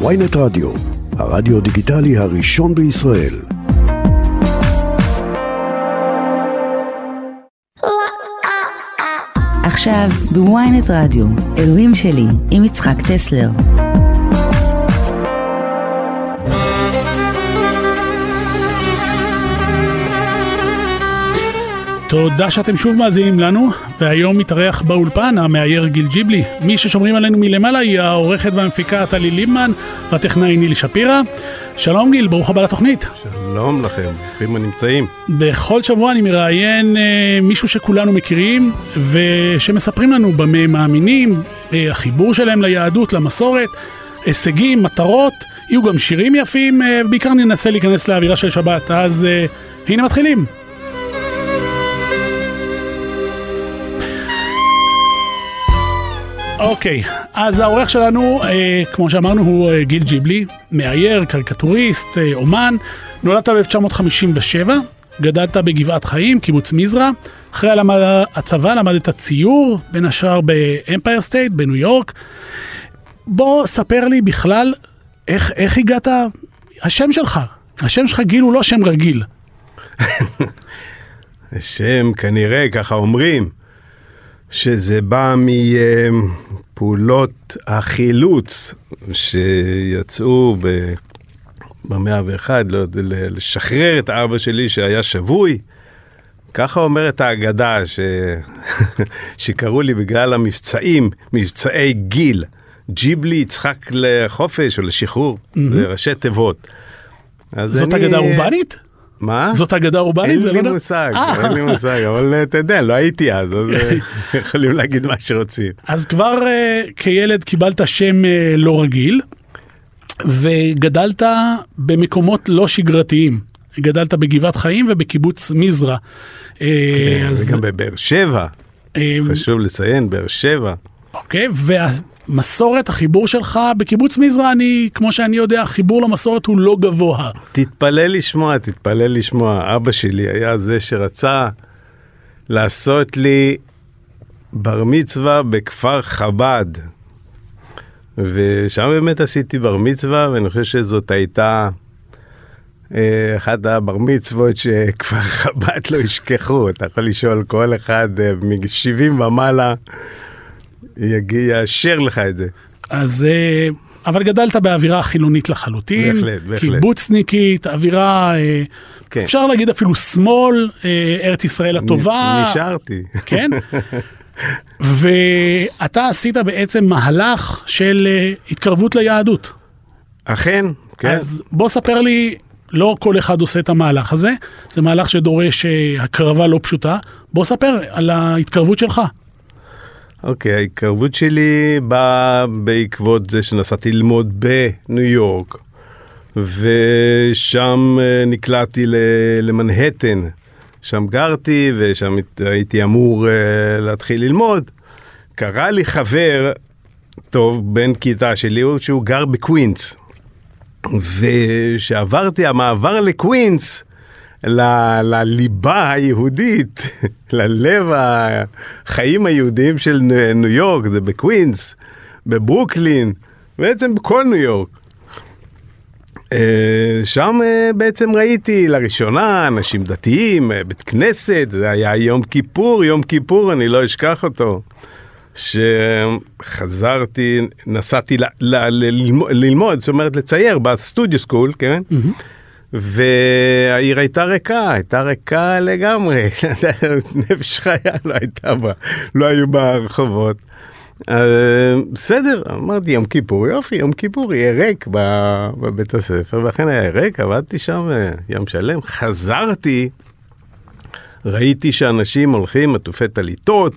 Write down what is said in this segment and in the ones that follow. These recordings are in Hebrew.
ויינט רדיו, הרדיו דיגיטלי הראשון בישראל. עכשיו בוויינט רדיו, אלוהים שלי, עם יצחק טסלר. תודה שאתם שוב מאזינים לנו, והיום מתארח באולפן המאייר גיל ג'יבלי. מי ששומרים עלינו מלמעלה היא העורכת והמפיקה טלי ליבמן והטכנאי נילי שפירא. שלום גיל, ברוך הבא לתוכנית. שלום לכם, ברוכים הנמצאים. בכל שבוע אני מראיין אה, מישהו שכולנו מכירים, ושמספרים לנו במה הם מאמינים, אה, החיבור שלהם ליהדות, למסורת, הישגים, מטרות, יהיו גם שירים יפים, אה, בעיקר ננסה להיכנס לאווירה של שבת, אז אה, הנה מתחילים. אוקיי, אז האורח שלנו, אה, כמו שאמרנו, הוא אה, גיל ג'יבלי, מאייר, קריקטוריסט, אה, אומן. נולדת ב-1957, גדלת בגבעת חיים, קיבוץ מזרע. אחרי למד, הצבא למדת ציור, בין השאר ב Empire State, בניו יורק. בוא ספר לי בכלל איך, איך הגעת, השם שלך, השם שלך גיל הוא לא שם רגיל. שם כנראה, ככה אומרים, שזה בא מפעולות החילוץ שיצאו ב... במאה ואחד, לא לשחרר את אבא שלי שהיה שבוי. ככה אומרת האגדה ש... שקראו לי בגלל המבצעים, מבצעי גיל. ג'יבלי יצחק לחופש או לשחרור, mm-hmm. זה ראשי תיבות. זאת אני... אגדה אורבנית? מה? זאת אגדה אורבנית? אין לי מושג, אין לי מושג, אבל אתה יודע, לא הייתי אז, אז יכולים להגיד מה שרוצים. אז כבר כילד קיבלת שם לא רגיל, וגדלת במקומות לא שגרתיים. גדלת בגבעת חיים ובקיבוץ מזרע. כן, וגם בבאר שבע, חשוב לציין, באר שבע. אוקיי, והמסורת, החיבור שלך בקיבוץ מזרע, אני, כמו שאני יודע, החיבור למסורת הוא לא גבוה. תתפלא לשמוע, תתפלא לשמוע. אבא שלי היה זה שרצה לעשות לי בר מצווה בכפר חב"ד. ושם באמת עשיתי בר מצווה, ואני חושב שזאת הייתה אה, אחת הבר מצוות שכפר חב"ד לא ישכחו. אתה יכול לשאול כל אחד אה, מ-70 ומעלה. יאשר לך את זה. אז, אבל גדלת באווירה חילונית לחלוטין, בהחלט, בהחלט. קיבוצניקית, אווירה, כן. אפשר להגיד אפילו שמאל, ארץ ישראל הטובה. נשארתי. כן? ואתה עשית בעצם מהלך של התקרבות ליהדות. אכן, כן. אז בוא ספר לי, לא כל אחד עושה את המהלך הזה, זה מהלך שדורש הקרבה לא פשוטה. בוא ספר על ההתקרבות שלך. אוקיי, okay, ההתקרבות שלי באה בעקבות זה שנסעתי ללמוד בניו יורק, ושם נקלעתי למנהטן, שם גרתי ושם הייתי אמור להתחיל ללמוד. קרא לי חבר טוב, בן כיתה שלי, שהוא גר בקווינס, וכשעברתי המעבר לקווינס, לליבה היהודית, ללב החיים היהודיים של ניו יורק, זה בקווינס, בברוקלין, בעצם בכל ניו יורק. שם בעצם ראיתי לראשונה אנשים דתיים, בית כנסת, זה היה יום כיפור, יום כיפור, אני לא אשכח אותו. שחזרתי, נסעתי ל- ל- ל- ללמוד, זאת אומרת לצייר ב Studio School, כן? Mm-hmm. והעיר הייתה ריקה, הייתה ריקה לגמרי, נפש חיה לא הייתה בה, לא היו בה רחובות. בסדר, אמרתי יום כיפור, יופי, יום כיפור יהיה ריק בבית הספר, ואכן היה ריק, עבדתי שם יום שלם, חזרתי, ראיתי שאנשים הולכים עטופי טליתות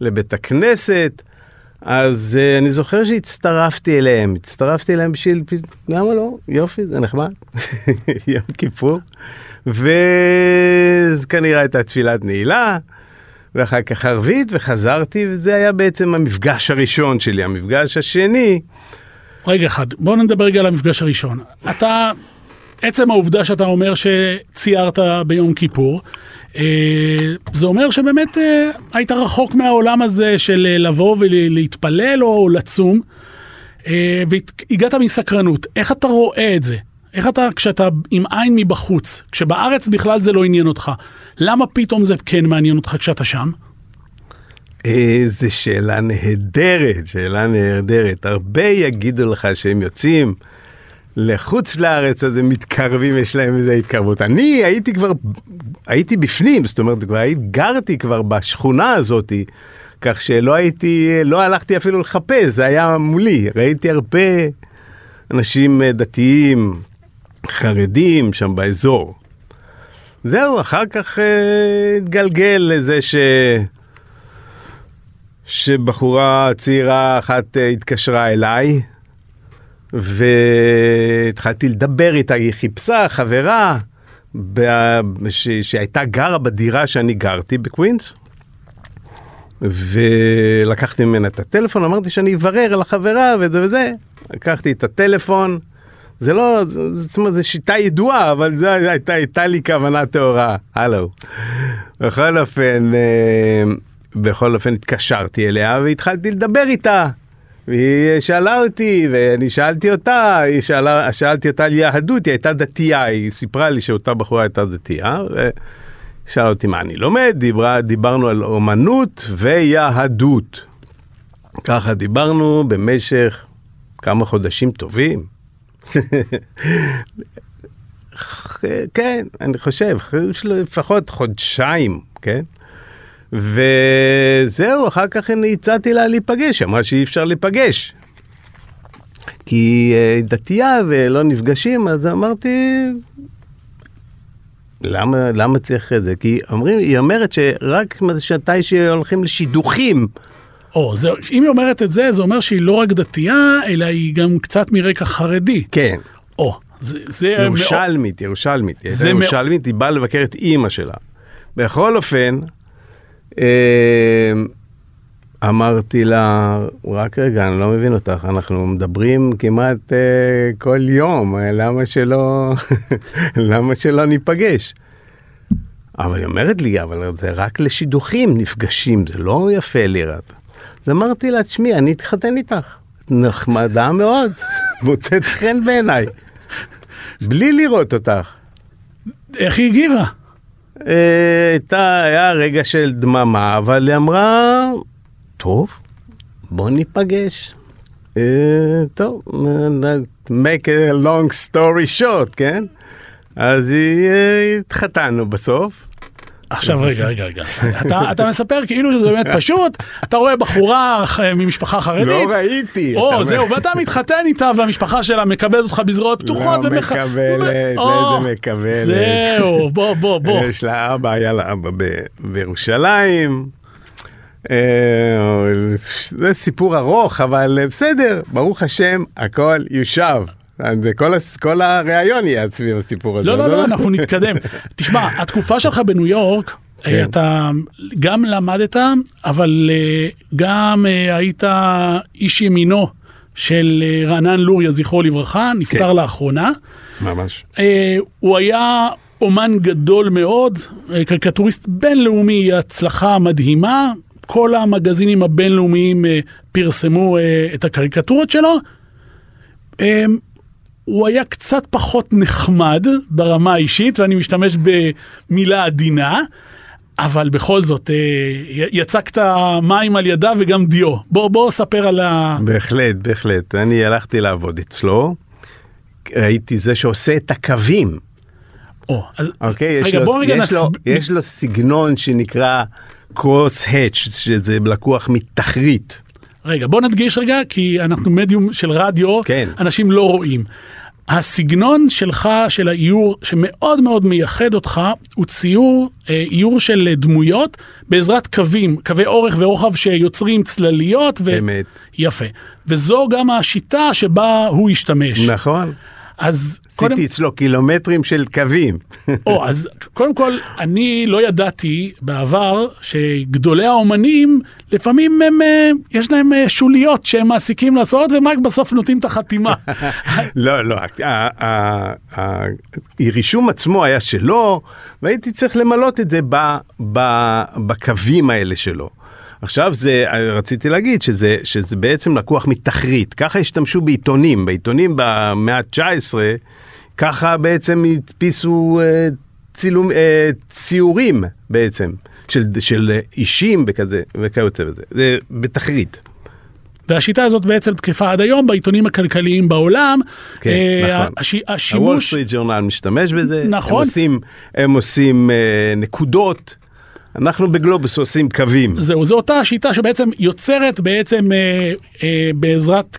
לבית הכנסת, אז uh, אני זוכר שהצטרפתי אליהם, הצטרפתי אליהם בשביל, למה לא? יופי, זה נחמד, יום כיפור. וכנראה הייתה תפילת נעילה, ואחר כך ערבית, וחזרתי, וזה היה בעצם המפגש הראשון שלי. המפגש השני... רגע אחד, בוא נדבר רגע על המפגש הראשון. אתה, עצם העובדה שאתה אומר שציירת ביום כיפור, זה אומר שבאמת היית רחוק מהעולם הזה של לבוא ולהתפלל או לצום. אה, והגעת מסקרנות, איך אתה רואה את זה? איך אתה, כשאתה עם עין מבחוץ, כשבארץ בכלל זה לא עניין אותך, למה פתאום זה כן מעניין אותך כשאתה שם? איזה שאלה נהדרת, שאלה נהדרת. הרבה יגידו לך שהם יוצאים לחוץ לארץ, אז הם מתקרבים, יש להם איזה התקרבות. אני הייתי כבר, הייתי בפנים, זאת אומרת, כבר הייתי, גרתי כבר בשכונה הזאתי, כך שלא הייתי, לא הלכתי אפילו לחפש, זה היה מולי. ראיתי הרבה אנשים דתיים, חרדים שם באזור. זהו, אחר כך אה, התגלגל לזה ש... שבחורה צעירה אחת אה, התקשרה אליי, והתחלתי לדבר איתה, היא חיפשה חברה ב- ש... שהייתה גרה בדירה שאני גרתי בקווינס. ולקחתי ממנה את הטלפון, אמרתי שאני אברר על החברה וזה וזה. לקחתי את הטלפון, זה לא, זאת אומרת, זו שיטה ידועה, אבל זו הייתה, הייתה לי כוונה טהורה, הלו. בכל אופן, אה, בכל אופן התקשרתי אליה והתחלתי לדבר איתה. והיא שאלה אותי, ואני שאלתי אותה, היא שאלה, שאלתי אותה על יהדות, היא הייתה דתייה, היא סיפרה לי שאותה בחורה הייתה דתייה, ושאלה אותי מה אני לומד, דיברה, דיברנו על אומנות ויהדות. ככה דיברנו במשך כמה חודשים טובים. כן, אני חושב, לפחות חודשיים, כן? וזהו, אחר כך אני הצעתי לה להיפגש, אמרה שאי אפשר להיפגש. כי אה, דתייה ולא נפגשים, אז אמרתי, למה, למה צריך את זה? כי אומרים, היא אומרת שרק מתי שהולכים לשידוכים. או, זה, אם היא אומרת את זה, זה אומר שהיא לא רק דתייה, אלא היא גם קצת מרקע חרדי. כן. או, זה... זה ירושלמית, ירושלמית. היא הייתה ירושלמית, היא באה לבקר את אימא שלה. בכל אופן, אמרתי לה, רק רגע, אני לא מבין אותך, אנחנו מדברים כמעט uh, כל יום, למה שלא, למה שלא ניפגש? אבל היא אומרת לי, אבל זה רק לשידוכים נפגשים, זה לא יפה לראות. אז אמרתי לה, תשמעי, אני אתחתן איתך, נחמדה מאוד, מוצאת חן בעיניי, בלי לראות אותך. איך היא הגיבה? הייתה, היה רגע של דממה, אבל היא אמרה, טוב, בוא ניפגש. טוב, make a long story short, כן? אז התחתנו בסוף. עכשיו רגע רגע רגע אתה, אתה מספר כאילו שזה באמת פשוט אתה רואה בחורה ממשפחה חרדית. לא ראיתי או זהו ואתה מתחתן איתה והמשפחה שלה מקבלת אותך בזרועות פתוחות לא מקבלת איזה מקבלת? זהו בוא בוא בוא. יש לה אבא היה לה אבא בירושלים. זה סיפור ארוך אבל בסדר ברוך השם הכל יושב. כל, כל הראיון יהיה סביב הסיפור הזה. לא, לא, לא, אנחנו נתקדם. תשמע, התקופה שלך בניו יורק, כן. אתה גם למדת, אבל גם היית איש ימינו של רענן לוריה, זכרו לברכה, נפטר כן. לאחרונה. ממש. הוא היה אומן גדול מאוד, קריקטוריסט בינלאומי, הצלחה מדהימה. כל המגזינים הבינלאומיים פרסמו את הקריקטורות שלו. הוא היה קצת פחות נחמד ברמה האישית, ואני משתמש במילה עדינה, אבל בכל זאת, יצקת מים על ידיו וגם דיו. בוא, בוא ספר על ה... בהחלט, בהחלט. אני הלכתי לעבוד אצלו, הייתי זה שעושה את הקווים. או, אז אוקיי, רגע, לו, בוא רגע יש, נסב... לו, יש לו סגנון שנקרא קרוס האץ', שזה לקוח מתחרית. רגע, בוא נדגיש רגע, כי אנחנו מדיום של רדיו, כן. אנשים לא רואים. הסגנון שלך, של האיור, שמאוד מאוד מייחד אותך, הוא ציור, אה, איור של דמויות בעזרת קווים, קווי אורך ורוחב שיוצרים צלליות. ו... אמת. יפה. וזו גם השיטה שבה הוא השתמש. נכון. אז עשיתי קודם... אצלו קילומטרים של קווים. או, אז קודם כל, אני לא ידעתי בעבר שגדולי האומנים, לפעמים הם, אה, יש להם אה, שוליות שהם מעסיקים לעשות, והם רק בסוף נותנים את החתימה. לא, לא, הרישום עצמו היה שלו, והייתי צריך למלות את זה בקווים האלה שלו. עכשיו זה, רציתי להגיד שזה, שזה בעצם לקוח מתחרית, ככה השתמשו בעיתונים, בעיתונים במאה ה-19, ככה בעצם הדפיסו אה, צילום, אה, ציורים בעצם, של, של אישים וכזה, וכיוצא בזה, זה בתחרית. והשיטה הזאת בעצם תקפה עד היום בעיתונים הכלכליים בעולם. כן, אה, נכון. הש, הוול השימוש, סטריט ג'ורנל משתמש בזה, נכון. הם עושים, הם עושים אה, נקודות, אנחנו בגלובוס עושים קווים. זהו, זו אותה שיטה שבעצם יוצרת בעצם אה, אה, בעזרת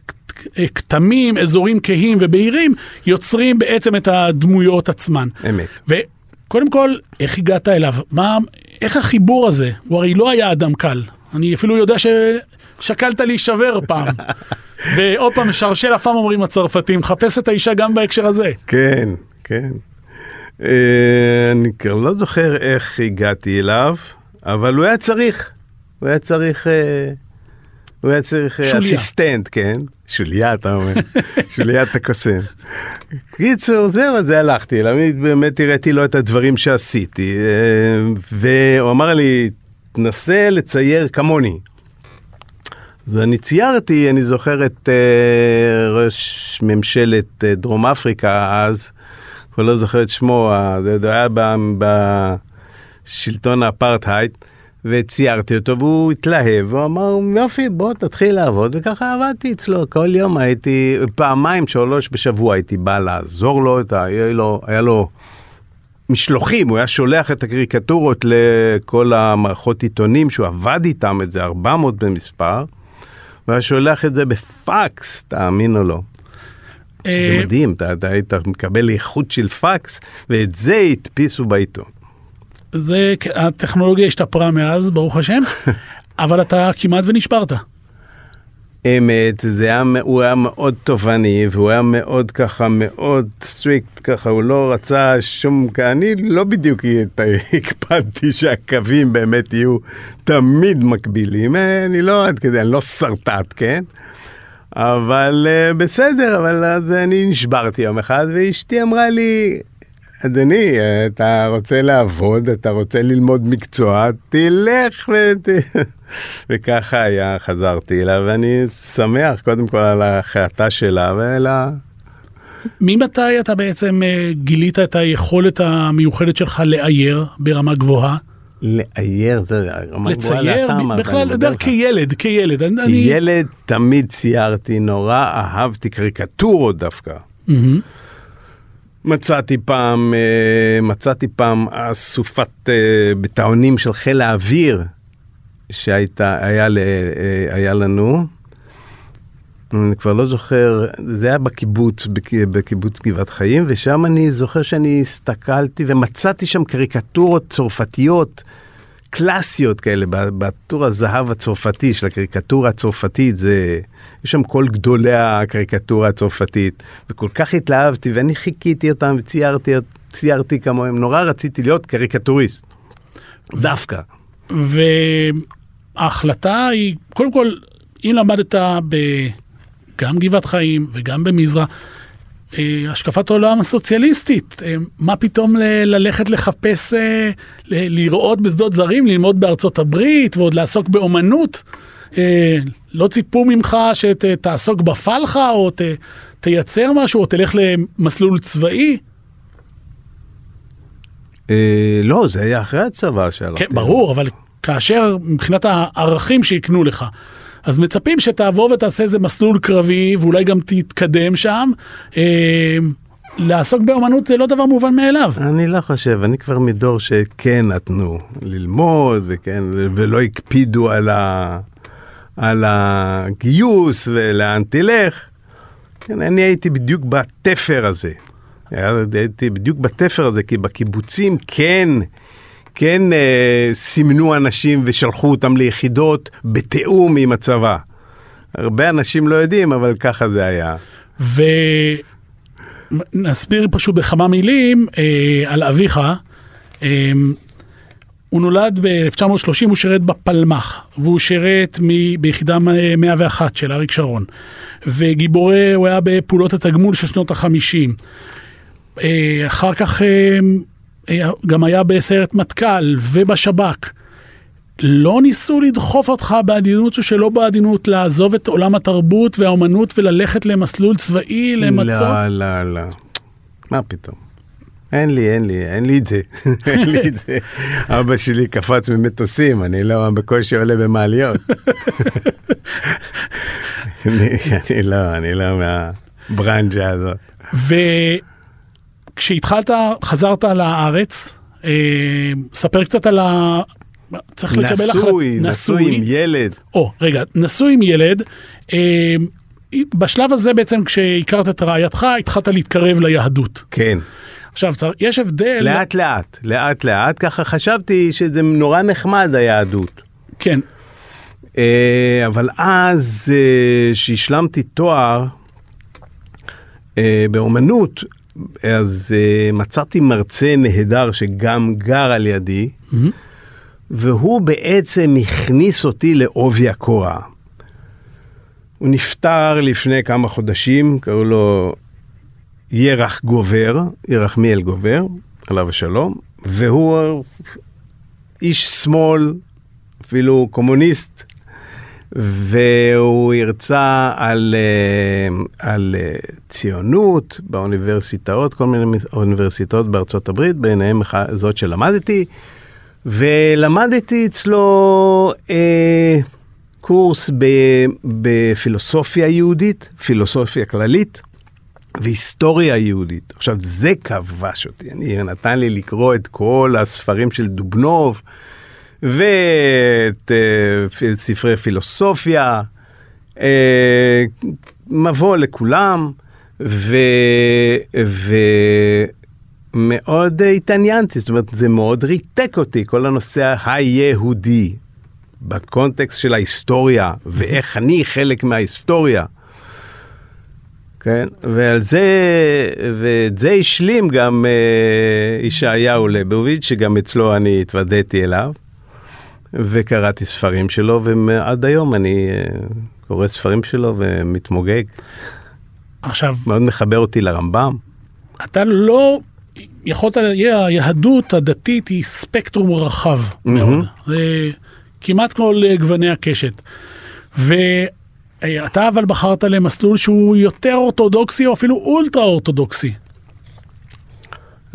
אה, כתמים, אזורים כהים ובהירים, יוצרים בעצם את הדמויות עצמן. אמת. וקודם כל, איך הגעת אליו? מה, איך החיבור הזה? הוא הרי לא היה אדם קל. אני אפילו יודע ששקלת להישבר פעם. ועוד פעם, שרשל עפם אומרים הצרפתים, חפש את האישה גם בהקשר הזה. כן, כן. אה, אני כבר לא זוכר איך הגעתי אליו, אבל הוא היה צריך, הוא היה צריך, אה, הוא היה צריך אה, שוליה. אסיסטנט, כן? שוליה, אתה אומר, שוליית הקוסם. קיצור, זהו, אז זה הלכתי אליו, אני באמת הראיתי לו את הדברים שעשיתי, והוא אמר לי, תנסה לצייר כמוני. אז אני ציירתי, אני זוכר את ראש ממשלת דרום אפריקה אז, כבר לא זוכר את שמו, זה היה בשלטון האפרטהייד, וציירתי אותו והוא התלהב, הוא אמר יופי בוא תתחיל לעבוד, וככה עבדתי אצלו, כל יום הייתי, פעמיים שלוש בשבוע הייתי בא לעזור לו, היה לו, היה לו משלוחים, הוא היה שולח את הקריקטורות לכל המערכות עיתונים שהוא עבד איתם, את זה 400 במספר, והיה שולח את זה בפקס, תאמין או לא. זה אה, מדהים, אתה, אתה היית מקבל איכות של פקס, ואת זה הדפיסו בעיתון. זה, הטכנולוגיה השתפרה מאז, ברוך השם, אבל אתה כמעט ונשברת. אמת, זה היה, הוא היה מאוד תובעני, והוא היה מאוד ככה, מאוד strict ככה, הוא לא רצה שום, אני לא בדיוק הקפדתי שהקווים באמת יהיו תמיד מקבילים, אה, אני לא עד כדי, אני לא שרטט, כן? אבל אה, בסדר, אבל אז אני נשברתי יום אחד, ואשתי אמרה לי, אדוני, אתה רוצה לעבוד, אתה רוצה ללמוד מקצוע, תלך ות... וככה היה, חזרתי אליו, ואני שמח קודם כל על ההחלטה שלה ועל ה... ממתי אתה בעצם אה, גילית את היכולת המיוחדת שלך לאייר ברמה גבוהה? לאייר, זה רמה גבוהה לצייר, לאתה אמרת, בכלל, אני אתה יודע, איתך. כילד, כילד. אני- כילד תמיד ציירתי, נורא אהבתי קריקטורות דווקא. מהמם. מצאתי פעם, אה, מצאתי פעם אסופת אה, בטעונים של חיל האוויר שהייתה, היה, אה, היה לנו. אני כבר לא זוכר, זה היה בקיבוץ, בק- בקיבוץ גבעת חיים, ושם אני זוכר שאני הסתכלתי ומצאתי שם קריקטורות צרפתיות קלאסיות כאלה, ב- בטור הזהב הצרפתי של הקריקטורה הצרפתית, זה, יש שם כל גדולי הקריקטורה הצרפתית, וכל כך התלהבתי, ואני חיכיתי אותם וציירתי ציירתי כמוהם, נורא רציתי להיות קריקטוריסט, דווקא. וההחלטה היא, קודם כל, אם למדת גם גבעת חיים וגם במזרע, אה, השקפת העולם הסוציאליסטית, אה, מה פתאום ל- ללכת לחפש, אה, ל- לראות בשדות זרים, ללמוד בארצות הברית ועוד לעסוק באומנות? לא ציפו ממך שתעסוק בפלחה או ת, תייצר משהו או תלך למסלול צבאי? לא, זה היה אחרי הצבא שהלכתי. כן, ברור, אבל כאשר מבחינת הערכים שיקנו לך, אז מצפים שתעבור ותעשה איזה מסלול קרבי ואולי גם תתקדם שם. אה, לעסוק באמנות זה לא דבר מובן מאליו. אני לא חושב, אני כבר מדור שכן נתנו ללמוד וכן, ולא הקפידו על, ה, על הגיוס ולאן תלך. כן, אני הייתי בדיוק בתפר הזה. הייתי בדיוק בתפר הזה, כי בקיבוצים כן, כן אה, סימנו אנשים ושלחו אותם ליחידות בתיאום עם הצבא. הרבה אנשים לא יודעים, אבל ככה זה היה. ונסביר פשוט בכמה מילים אה, על אביך. אה, הוא נולד ב-1930, הוא שירת בפלמ"ח, והוא שירת מ- ביחידה 101 של אריק שרון. וגיבורי, הוא היה בפעולות התגמול של שנות ה-50. אה, אחר כך אה, גם היה בסיירת מטכ"ל ובשב"כ. לא ניסו לדחוף אותך בעדינות או שלא בעדינות לעזוב את עולם התרבות והאומנות וללכת למסלול צבאי, למצות? לא, לא, לא. מה פתאום? אין לי, אין לי, אין לי את זה. אין לי את זה. אבא שלי קפץ ממטוסים, אני לא בקושי עולה במעליות. אני, אני לא, אני לא מהברנג'ה הזאת. וכשהתחלת, חזרת לארץ, אה, ספר קצת על ה... צריך לקבל החלטה. נשוי, נשוי עם ילד. או, רגע, נשוי עם ילד. אה, בשלב הזה בעצם כשהכרת את רעייתך התחלת להתקרב ליהדות. כן. עכשיו יש הבדל, לאט לאט, לאט לאט, ככה חשבתי שזה נורא נחמד היהדות. כן, אה, אבל אז אה, שהשלמתי תואר אה, באומנות, אז אה, מצאתי מרצה נהדר שגם גר על ידי, והוא בעצם הכניס אותי לעובי הקורה. הוא נפטר לפני כמה חודשים, קראו לו ירח גובר, ירחמיאל גובר, עליו השלום, והוא איש שמאל, אפילו קומוניסט, והוא הרצה על, אה, על אה, ציונות באוניברסיטאות, כל מיני אוניברסיטאות בארצות הברית, ביניהם זאת שלמדתי, ולמדתי אצלו אה, קורס ב, בפילוסופיה יהודית, פילוסופיה כללית. והיסטוריה יהודית. עכשיו זה כבש אותי, אני נתן לי לקרוא את כל הספרים של דובנוב ואת אה, ספרי פילוסופיה, אה, מבוא לכולם, ומאוד התעניינתי, זאת אומרת זה מאוד ריתק אותי כל הנושא היהודי בקונטקסט של ההיסטוריה ואיך אני חלק מההיסטוריה. כן, ועל זה, ואת זה השלים גם אה, ישעיהו ליבוביץ', שגם אצלו אני התוודעתי אליו, וקראתי ספרים שלו, ועד היום אני אה, קורא ספרים שלו ומתמוגג. עכשיו מאוד מחבר אותי לרמב"ם. אתה לא יכולת, היהדות הדתית היא ספקטרום רחב מאוד, זה כמעט כל אה, גווני הקשת. ואתה אבל בחרת למסלול שהוא יותר אורתודוקסי או אפילו אולטרה אורתודוקסי.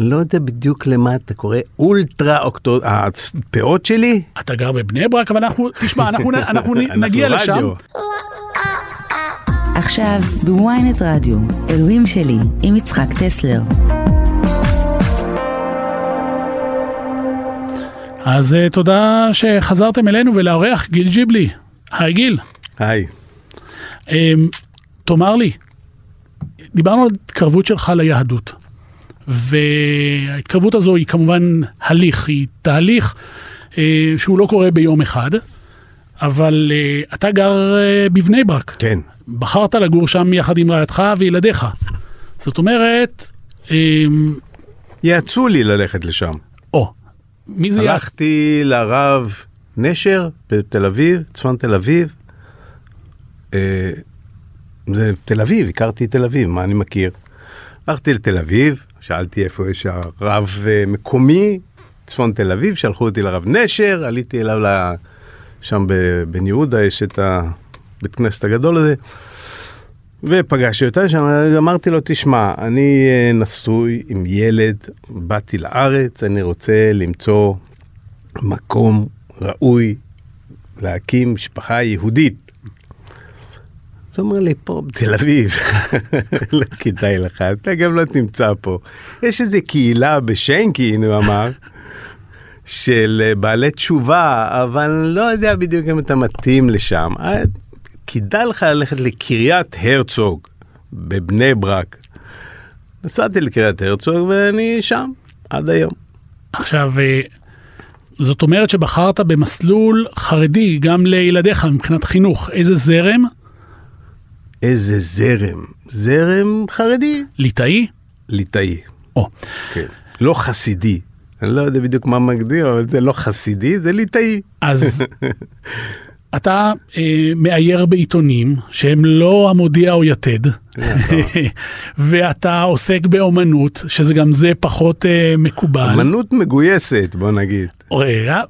לא יודע בדיוק למה אתה קורא אולטרה אוקטו... הפאות שלי? אתה גר בבני ברק, אבל אנחנו, תשמע, אנחנו, אנחנו נגיע אנחנו לשם. עכשיו בוויינט רדיו, אלוהים שלי, עם יצחק טסלר. אז אה, תודה שחזרתם אלינו ולארח גיל ג'יבלי. היי גיל, היי. אמ, תאמר לי, דיברנו על התקרבות שלך ליהדות, וההתקרבות הזו היא כמובן הליך, היא תהליך אה, שהוא לא קורה ביום אחד, אבל אה, אתה גר אה, בבני ברק, כן. בחרת לגור שם יחד עם רעייתך וילדיך. זאת אומרת, אמ, יעצו לי ללכת לשם. או, מי זה? הלכתי לרב נשר בתל אביב, צפון תל אביב. אה, זה תל אביב, הכרתי תל אביב, מה אני מכיר? הלכתי לתל אביב, שאלתי איפה יש הרב אה, מקומי, צפון תל אביב, שלחו אותי לרב נשר, עליתי אליו ל... שם בבן יהודה יש את הבית כנסת הגדול הזה. ופגשתי אותה שם, אמרתי לו, תשמע, אני אה, נשוי עם ילד, באתי לארץ, אני רוצה למצוא מקום ראוי להקים משפחה יהודית. אז הוא אומר לי, פה בתל אביב, לא כדאי לך, אתה גם לא תמצא פה. יש איזה קהילה בשנקין, הוא אמר, של אה, בעלי תשובה, אבל לא יודע בדיוק אם אתה מתאים לשם. אה, כדאי לך ללכת לקריית הרצוג בבני ברק. נסעתי לקריית הרצוג ואני שם עד היום. עכשיו, אה, זאת אומרת שבחרת במסלול חרדי גם לילדיך מבחינת חינוך. איזה זרם? איזה זרם, זרם חרדי, ליטאי? ליטאי, או, כן. לא חסידי. אני לא יודע בדיוק מה מגדיר, אבל זה לא חסידי, זה ליטאי. אז אתה אה, מאייר בעיתונים שהם לא המודיע או יתד, ואתה עוסק באומנות, שזה גם זה פחות אה, מקובל. אמנות מגויסת, בוא נגיד. רגע,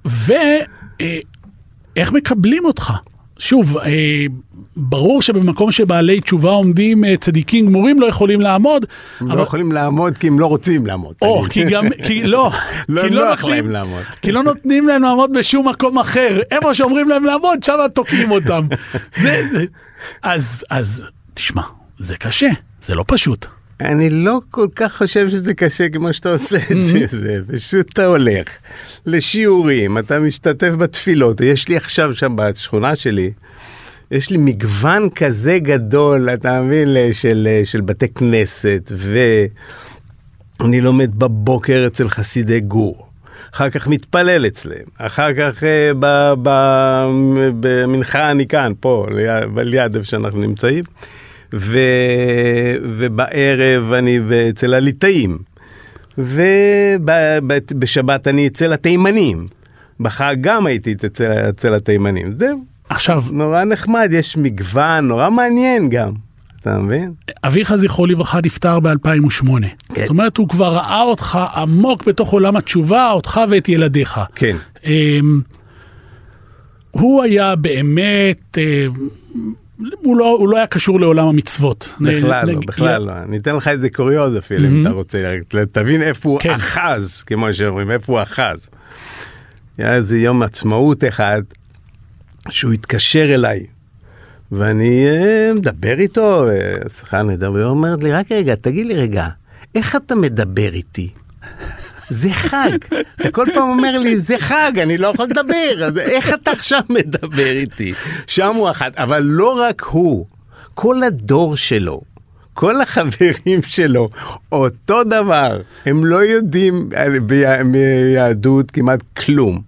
איך מקבלים אותך? שוב, אה, ברור שבמקום שבעלי תשובה עומדים אה, צדיקים גמורים לא יכולים לעמוד. הם אבל- לא יכולים לעמוד כי הם לא רוצים לעמוד. או. כי גם, כי לא, לא כי לא נותנים, להם לעמוד. כי לא נותנים להם לעמוד בשום מקום אחר, איפה שאומרים להם לעמוד, שם תוקעים אותם. זה, זה- אז, אז, תשמע, זה קשה, זה לא פשוט. אני לא כל כך חושב שזה קשה כמו שאתה עושה את Mm-hmm. זה, זה פשוט אתה הולך לשיעורים, אתה משתתף בתפילות, יש לי עכשיו שם בשכונה שלי, יש לי מגוון כזה גדול, אתה מבין, של, של בתי כנסת, ואני לומד בבוקר אצל חסידי גור. אחר כך מתפלל אצלם, אחר כך אה, במנחה אני כאן, פה, ליד, ליד איפה שאנחנו נמצאים, ו, ובערב אני אצל הליטאים, ובשבת אני אצל התימנים, בחג גם הייתי אצל, אצל התימנים, זהו, עכשיו, נורא נחמד, יש מגוון, נורא מעניין גם, אתה מבין? אביך זכרו לברכה נפטר ב-2008. כן. זאת אומרת, הוא כבר ראה אותך עמוק בתוך עולם התשובה, אותך ואת ילדיך. כן. אמ, הוא היה באמת, אה, הוא לא, הוא לא היה קשור לעולם המצוות. בכלל לא, נג- בכלל לא. אני אתן לך איזה קוריוז אפילו, אם אתה רוצה, תבין איפה הוא כן. אחז, כמו שאומרים, איפה הוא אחז. היה איזה יום עצמאות אחד, שהוא התקשר אליי, ואני אה, מדבר איתו, אה, שיחה נהדר, והוא אומר לי, רק רגע, תגיד לי רגע, איך אתה מדבר איתי? זה חג. אתה כל פעם אומר לי, זה חג, אני לא יכול לדבר, אז איך אתה עכשיו מדבר איתי? שם הוא אחת, אבל לא רק הוא, כל הדור שלו. כל החברים שלו אותו דבר, הם לא יודעים על- בי- מיהדות כמעט כלום.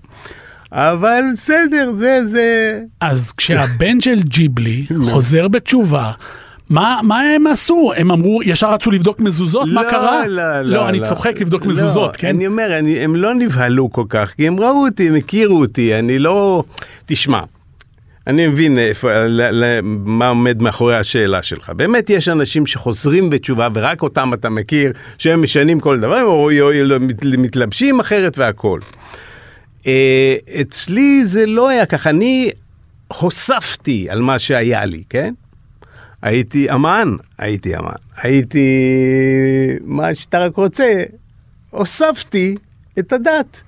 אבל בסדר, זה, זה... אז כשהבן של ג'יבלי חוזר בתשובה, מה, מה הם עשו? הם אמרו, ישר רצו לבדוק מזוזות? מה לא, קרה? לא, לא. אני לא. צוחק לבדוק לא, מזוזות, כן? אני אומר, אני, הם לא נבהלו כל כך, כי הם ראו אותי, הם הכירו אותי, אני לא... תשמע, אני מבין איפה, מה עומד מאחורי השאלה שלך. באמת יש אנשים שחוזרים בתשובה ורק אותם אתה מכיר, שהם משנים כל דבר, או, או, או מת- מתלבשים אחרת והכל. אה, אצלי זה לא היה ככה, אני הוספתי על מה שהיה לי, כן? הייתי אמן, הייתי אמן, הייתי מה שאתה רק רוצה, הוספתי את הדת.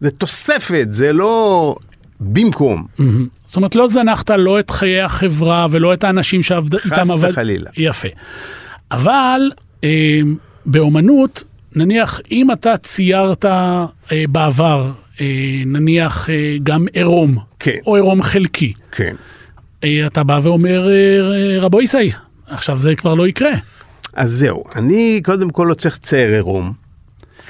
זה תוספת, זה לא במקום. מהמם. זאת אומרת, לא זנחת לא את חיי החברה ולא את האנשים שעבד איתם עבד. וחלילה. יפה. אבל אה, באומנות, נניח, אם אתה ציירת אה, בעבר, נניח אה, גם עירום, כן. או עירום חלקי, כן. אה, אתה בא ואומר, אה, רבו ישי, עכשיו זה כבר לא יקרה. אז זהו, אני קודם כל לא צריך צייר עירום.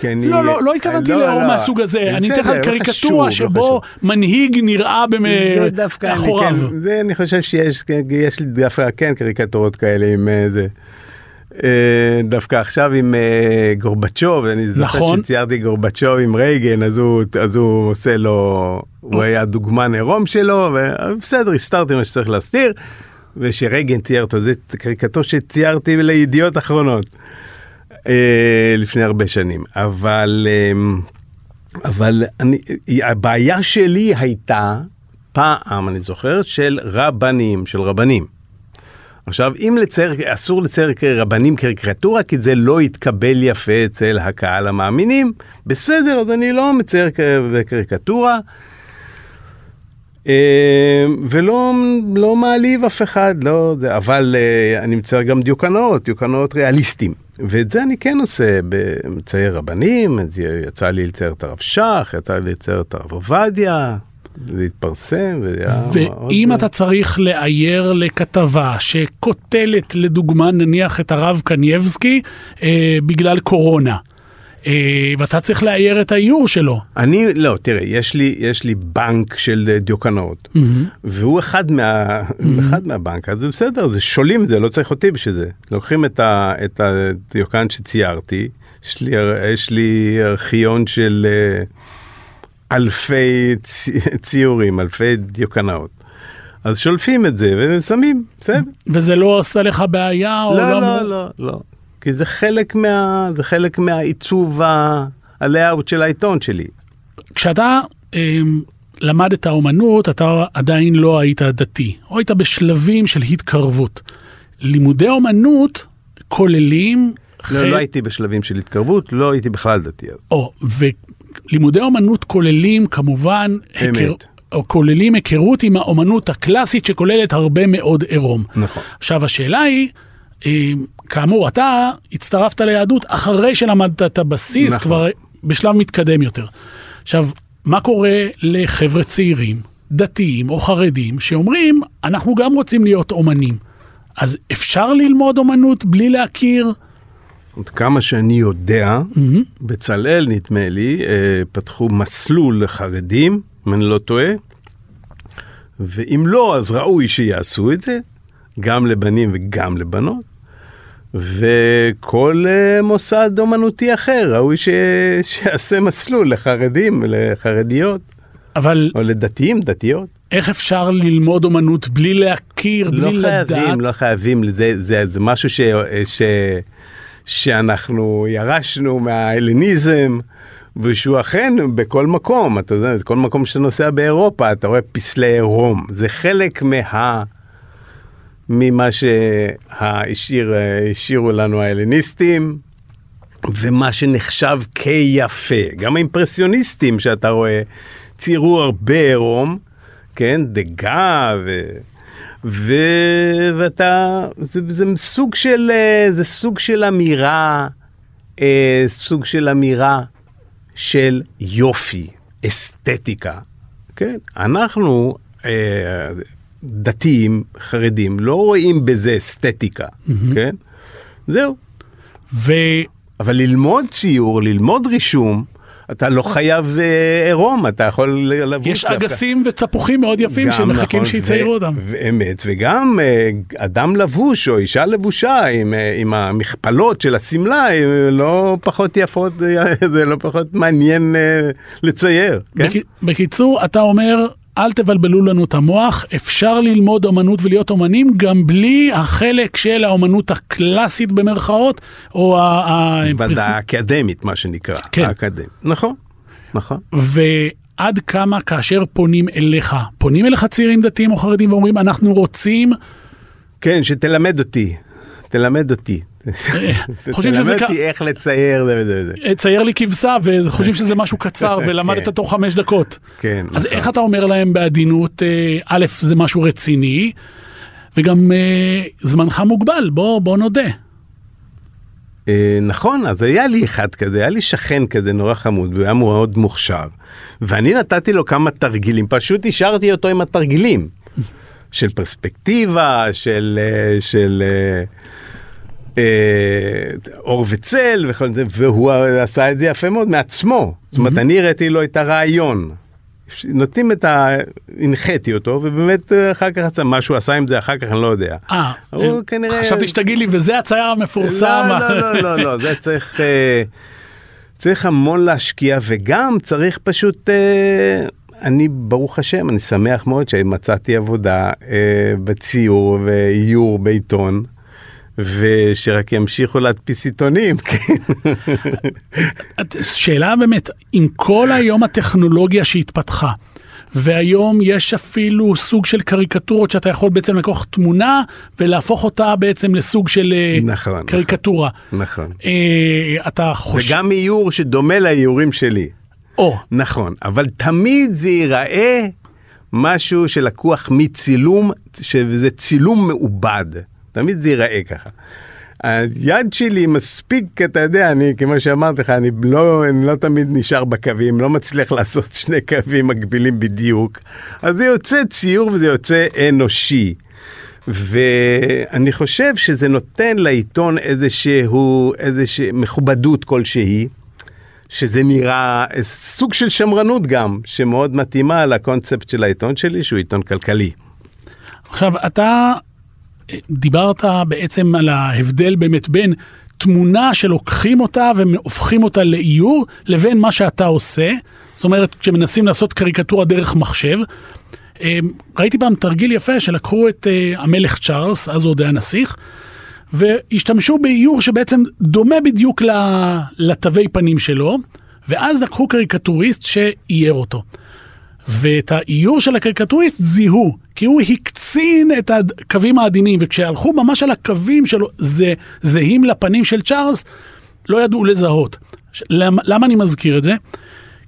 כי אני... לא, לא, לא התכוונתי לא, לעירום לא. מהסוג הזה, אני אתן לך לא קריקטורה לא שבו חשוב. מנהיג נראה מאחוריו. כן, זה אני חושב שיש, כן, יש לי דווקא כן קריקטורות כאלה עם אה, זה. אה, דווקא עכשיו עם אה, גורבצ'וב, אני זוכר נכון. שציירתי גורבצ'וב עם רייגן, אז הוא, אז הוא עושה לו, הוא היה דוגמן עירום שלו, ובסדר, הסתרתי מה שצריך להסתיר, ושרייגן צייר אותו, זה קריקטור שציירתי לידיעות אחרונות. אה, לפני הרבה שנים, אבל, אה, אבל אני, הבעיה שלי הייתה פעם, אני זוכר, של רבנים, של רבנים. עכשיו, אם לצייר, אסור לצייר רבנים קריקטורה, כי זה לא יתקבל יפה אצל הקהל המאמינים, בסדר, אז אני לא מצייר בקריקטורה. אה, ולא לא מעליב אף אחד, לא, אבל אה, אני מצייר גם דיוקנאות, דיוקנאות ריאליסטיים. ואת זה אני כן עושה, מצייר רבנים, יצא לי לצייר את הרב שך, יצא לי לצייר את הרב עובדיה, זה התפרסם. וזה היה ואם מאוד- אתה צריך לאייר לכתבה שכותלת לדוגמה נניח את הרב קנייבסקי אה, בגלל קורונה, אה, ואתה צריך לאייר את האיור שלו. אני, לא, תראה, יש לי, יש לי בנק של אה, דיוקנאות, והוא אחד, מה, אחד מהבנק, אז זה בסדר, זה שולים את זה, לא צריך אותי בשביל זה. לוקחים את, ה, את הדיוקן שציירתי, יש לי, יש לי ארכיון של אה, אלפי צי, ציורים, אלפי דיוקנאות. אז שולפים את זה ושמים, בסדר. וזה לא עושה לך בעיה לא, לא? לא, לא, לא. כי זה חלק מה... זה חלק מהעיצוב ה... הלאוט של העיתון שלי. כשאתה אה, למדת אומנות, אתה עדיין לא היית דתי, או היית בשלבים של התקרבות. לימודי אומנות כוללים... לא, לא הייתי בשלבים של התקרבות, לא הייתי בכלל דתי אז. או, ולימודי אומנות כוללים כמובן... אמת. היכר... או כוללים היכרות עם האומנות הקלאסית שכוללת הרבה מאוד עירום. נכון. עכשיו השאלה היא, אה, כאמור, אתה הצטרפת ליהדות אחרי שלמדת את הבסיס, נכון. כבר בשלב מתקדם יותר. עכשיו, מה קורה לחבר'ה צעירים, דתיים או חרדים, שאומרים, אנחנו גם רוצים להיות אומנים. אז אפשר ללמוד אומנות בלי להכיר? עוד כמה שאני יודע, בצלאל נדמה לי, אה, פתחו מסלול לחרדים, אם אני לא טועה, ואם לא, אז ראוי שיעשו את זה, גם לבנים וגם לבנות. וכל אה, מוסד אומנותי אחר ראוי ש... שיעשה מסלול לחרדים, לחרדיות, אבל או לדתיים, דתיות. איך אפשר ללמוד אומנות בלי להכיר, בלי לא לדעת? חייבים, לא חייבים, זה, זה, זה משהו ש, ש, שאנחנו ירשנו מההלניזם, ושהוא אכן בכל מקום, אתה יודע, כל מקום שאתה נוסע באירופה, אתה רואה פסלי עירום, זה חלק מה... ממה שהשאירו לנו ההלניסטים, ומה שנחשב כיפה. גם האימפרסיוניסטים שאתה רואה, ציירו הרבה עירום, כן, דגה ו... ו... ואתה, זה, זה סוג של, אה, זה סוג של אמירה, אה, סוג של אמירה של יופי, אסתטיקה, כן? אנחנו, אה, דתיים, חרדים, לא רואים בזה אסתטיקה, כן? זהו. ו... אבל ללמוד ציור, ללמוד רישום, אתה לא חייב אה, עירום, אתה יכול לבוש יש אגסים ותפוחים מאוד יפים שמחכים נכון, שיציירו אותם. ואמת, וגם אה, אדם לבוש או אישה לבושה עם, אה, עם המכפלות של השמלה, הם לא פחות יפות, זה לא פחות מעניין לצייר, כן? בק... בקיצור, אתה אומר, אל תבלבלו לנו את המוח, אפשר ללמוד אומנות ולהיות אומנים גם בלי החלק של האומנות הקלאסית במרכאות, או ה... האקדמית, מה שנקרא. כן. האקדמית. נכון, נכון. ועד כמה כאשר פונים אליך, פונים אליך צעירים דתיים או חרדים ואומרים, אנחנו רוצים, כן, שתלמד אותי, תלמד אותי. חושבים שזה תלמד אותי איך לצייר זה וזה וזה. צייר לי כבשה, וחושבים שזה משהו קצר, ולמדת כן. תוך חמש דקות. כן. אז נכון. איך אתה אומר להם בעדינות, אה, א', זה משהו רציני, וגם אה, זמנך מוגבל, בוא, נודה. אה, נכון, אז היה לי אחד כזה, היה לי שכן כזה נורא חמוד, והוא היה מאוד מוכשר. ואני נתתי לו כמה תרגילים, פשוט השארתי אותו עם התרגילים. של פרספקטיבה, של, אה, של אה, אה, אור וצל וכל זה, והוא עשה את זה יפה מאוד מעצמו. זאת אומרת, אני הראיתי לו את הרעיון. נותנים את ה... הנחיתי אותו, ובאמת אה, אחר כך עשה מה שהוא עשה עם זה אחר כך, אני לא יודע. אה, אה, כנראה- חשבתי שתגיד לי, וזה הצייר המפורסם. לא, לא, לא, לא, לא, זה צריך, אה, צריך המון להשקיע, וגם צריך פשוט, אה, אני, ברוך השם, אני שמח מאוד שמצאתי עבודה אה, בציור ואיור בעיתון. ושרק ימשיכו להדפיס עיתונים, כן. שאלה באמת, עם כל היום הטכנולוגיה שהתפתחה, והיום יש אפילו סוג של קריקטורות שאתה יכול בעצם לקוח תמונה ולהפוך אותה בעצם לסוג של אה, נכון, קריקטורה. נכון. אה, אתה חושב... וגם איור שדומה לאיורים שלי. או, נכון, אבל תמיד זה ייראה משהו שלקוח מצילום, שזה צילום מעובד. תמיד זה ייראה ככה. היד שלי מספיק, אתה יודע, אני, כמו שאמרתי לך, אני לא, אני לא תמיד נשאר בקווים, לא מצליח לעשות שני קווים מקבילים בדיוק. אז זה יוצא ציור וזה יוצא אנושי. ואני חושב שזה נותן לעיתון איזשהו, איזושהי מכובדות כלשהי. שזה נראה סוג של שמרנות גם, שמאוד מתאימה לקונספט של העיתון שלי, שהוא עיתון כלכלי. עכשיו אתה דיברת בעצם על ההבדל באמת בין תמונה שלוקחים אותה והופכים אותה לאיור, לבין מה שאתה עושה. זאת אומרת, כשמנסים לעשות קריקטורה דרך מחשב. אה, ראיתי פעם תרגיל יפה שלקחו את אה, המלך צ'ארלס, אז הוא עוד היה נסיך, והשתמשו באיור שבעצם דומה בדיוק לתווי פנים שלו, ואז לקחו קריקטוריסט שאייר אותו. ואת האיור של הקריקטוריסט זיהו, כי הוא הקצין את הקווים העדינים, וכשהלכו ממש על הקווים שלו, זה זהים לפנים של צ'ארלס, לא ידעו לזהות. למה, למה אני מזכיר את זה?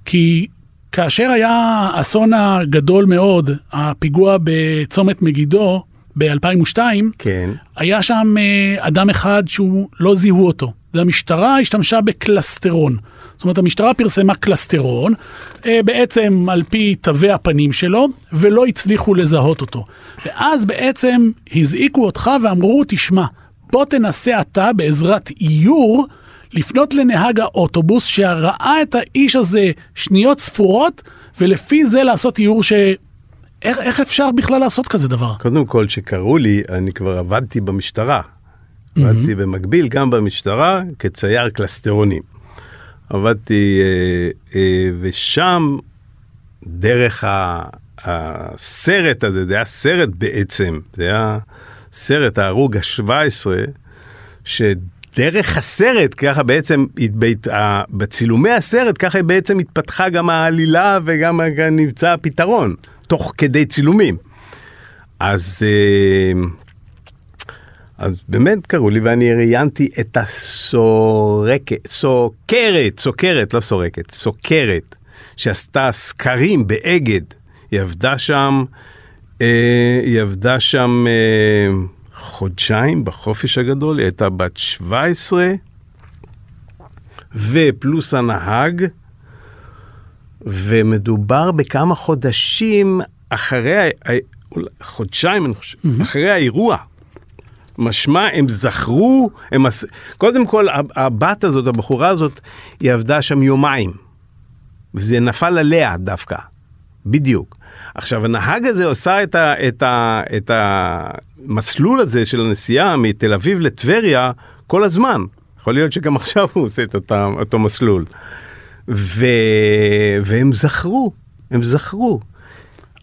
כי כאשר היה האסון הגדול מאוד, הפיגוע בצומת מגידו ב-2002, כן. היה שם אה, אדם אחד שהוא לא זיהו אותו. והמשטרה השתמשה בקלסטרון. זאת אומרת, המשטרה פרסמה קלסטרון, אה, בעצם על פי תווי הפנים שלו, ולא הצליחו לזהות אותו. ואז בעצם הזעיקו אותך ואמרו, תשמע, בוא תנסה אתה בעזרת איור לפנות לנהג האוטובוס שראה את האיש הזה שניות ספורות, ולפי זה לעשות איור ש... איך, איך אפשר בכלל לעשות כזה דבר? קודם כל, שקראו לי, אני כבר עבדתי במשטרה. עבדתי במקביל גם במשטרה כצייר קלסטרונים. עבדתי, אה, אה, ושם, דרך ה, הסרט הזה, זה היה סרט בעצם, זה היה סרט ההרוג ה-17, שדרך הסרט, ככה בעצם, בצילומי הסרט, ככה בעצם התפתחה גם העלילה וגם נמצא הפתרון, תוך כדי צילומים. אז... אה, אז באמת קראו לי ואני ראיינתי את הסורקת, סוכרת, סוכרת, לא סורקת, סוכרת, שעשתה סקרים באגד. היא עבדה שם, אה, היא עבדה שם אה, חודשיים בחופש הגדול, היא הייתה בת 17, ופלוס הנהג, ומדובר בכמה חודשים אחרי, חודשיים אני חושב, mm-hmm. אחרי האירוע. משמע הם זכרו, הם... קודם כל הבת הזאת, הבחורה הזאת, היא עבדה שם יומיים. וזה נפל עליה דווקא, בדיוק. עכשיו הנהג הזה עושה את, ה, את, ה, את המסלול הזה של הנסיעה מתל אביב לטבריה כל הזמן. יכול להיות שגם עכשיו הוא עושה את אותה, אותו מסלול. ו... והם זכרו, הם זכרו.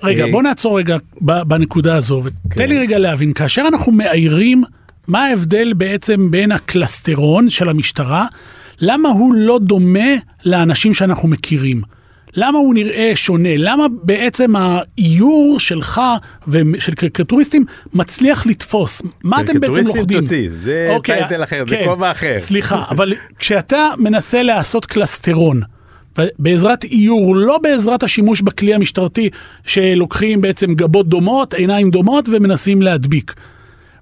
רגע, בוא נעצור רגע בנקודה הזו, ותן כן. לי רגע להבין, כאשר אנחנו מאיירים, מה ההבדל בעצם בין הקלסטרון של המשטרה, למה הוא לא דומה לאנשים שאנחנו מכירים? למה הוא נראה שונה? למה בעצם האיור שלך ושל קריקטוריסטים מצליח לתפוס? מה אתם בעצם לוכדים? קריקטוריסטים תוציא, זה אוקיי, טייטל אחר, כן, זה כובע אחר. סליחה, אבל כשאתה מנסה לעשות קלסטרון, בעזרת איור, לא בעזרת השימוש בכלי המשטרתי שלוקחים בעצם גבות דומות, עיניים דומות ומנסים להדביק.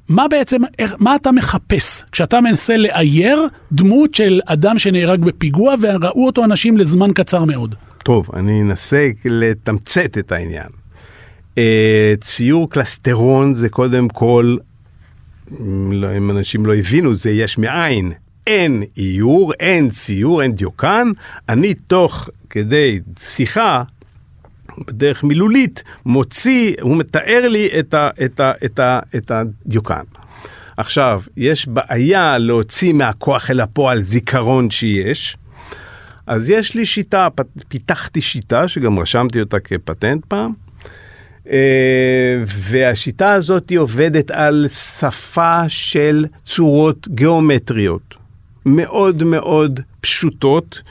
מה בעצם, איך, מה אתה מחפש כשאתה מנסה לאייר דמות של אדם שנהרג בפיגוע וראו אותו אנשים לזמן קצר מאוד? טוב, אני אנסה לתמצת את העניין. אה, ציור קלסטרון זה קודם כל, אם אנשים לא הבינו, זה יש מאין. אין איור, אין ציור, אין דיוקן, אני תוך כדי שיחה, בדרך מילולית, מוציא, הוא מתאר לי את, ה, את, ה, את, ה, את הדיוקן. עכשיו, יש בעיה להוציא מהכוח אל הפועל זיכרון שיש, אז יש לי שיטה, פיתחתי שיטה שגם רשמתי אותה כפטנט פעם, אה, והשיטה הזאת עובדת על שפה של צורות גיאומטריות. מאוד מאוד פשוטות,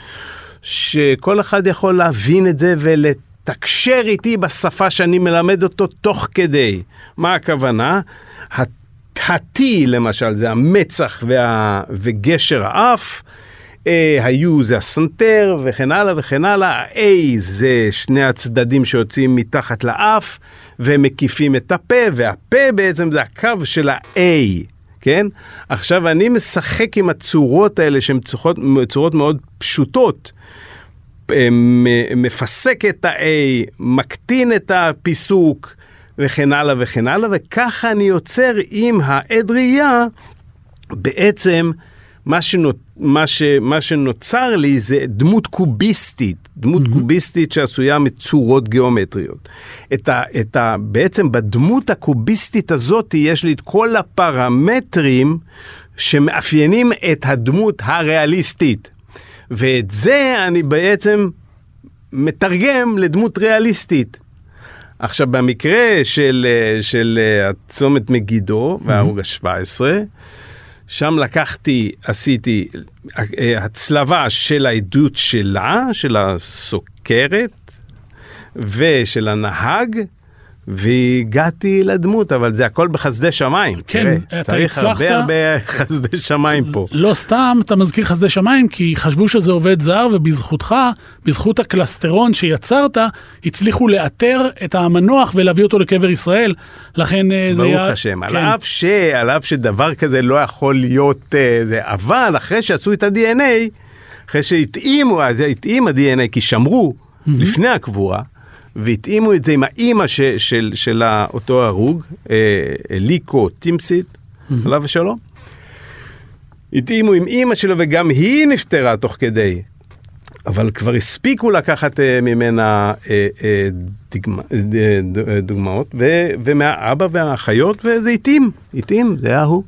שכל אחד יכול להבין את זה ולתקשר איתי בשפה שאני מלמד אותו תוך כדי. מה הכוונה? ה-T למשל זה המצח וה... וגשר האף. A היו זה הסנטר וכן הלאה וכן הלאה, ה-A זה שני הצדדים שיוצאים מתחת לאף ומקיפים את הפה, והפה בעצם זה הקו של ה-A. כן? עכשיו אני משחק עם הצורות האלה שהן צורות, צורות מאוד פשוטות. מפסק את ה-A, מקטין את הפיסוק וכן הלאה וכן הלאה, וככה אני יוצר עם העד ראייה בעצם מה, שנות, מה, ש, מה שנוצר לי זה דמות קוביסטית, דמות mm-hmm. קוביסטית שעשויה מצורות גיאומטריות. את ה, את ה, בעצם בדמות הקוביסטית הזאת יש לי את כל הפרמטרים שמאפיינים את הדמות הריאליסטית. ואת זה אני בעצם מתרגם לדמות ריאליסטית. עכשיו במקרה של, של הצומת מגידו וההרוג ה-17, שם לקחתי, עשיתי אה, הצלבה של העדות שלה, של הסוכרת, ושל הנהג, והגעתי לדמות, אבל זה הכל בחסדי שמיים. כן, תראה, אתה צריך הצלחת. הרבה הרבה חסדי שמיים פה. לא סתם אתה מזכיר חסדי שמיים, כי חשבו שזה עובד זר, ובזכותך, בזכות הקלסטרון שיצרת, הצליחו לאתר את המנוח ולהביא אותו לקבר ישראל. לכן אה, זה ברוך היה... השם, על כן. אף ש- על אף שדבר כזה לא יכול להיות, אה, זה, אבל אחרי שעשו את ה-DNA, אחרי שהתאימו, אז התאים ה-DNA, כי שמרו לפני הקבורה, והתאימו את זה עם האימא ש, של, של אותו הרוג, אה, ליקו טימפסית, עליו השלום. התאימו עם אימא שלו וגם היא נפטרה תוך כדי. אבל כבר הספיקו לקחת ממנה דוגמאות, ו, ומהאבא והאחיות, וזה התאים, התאים, זה היה הוא.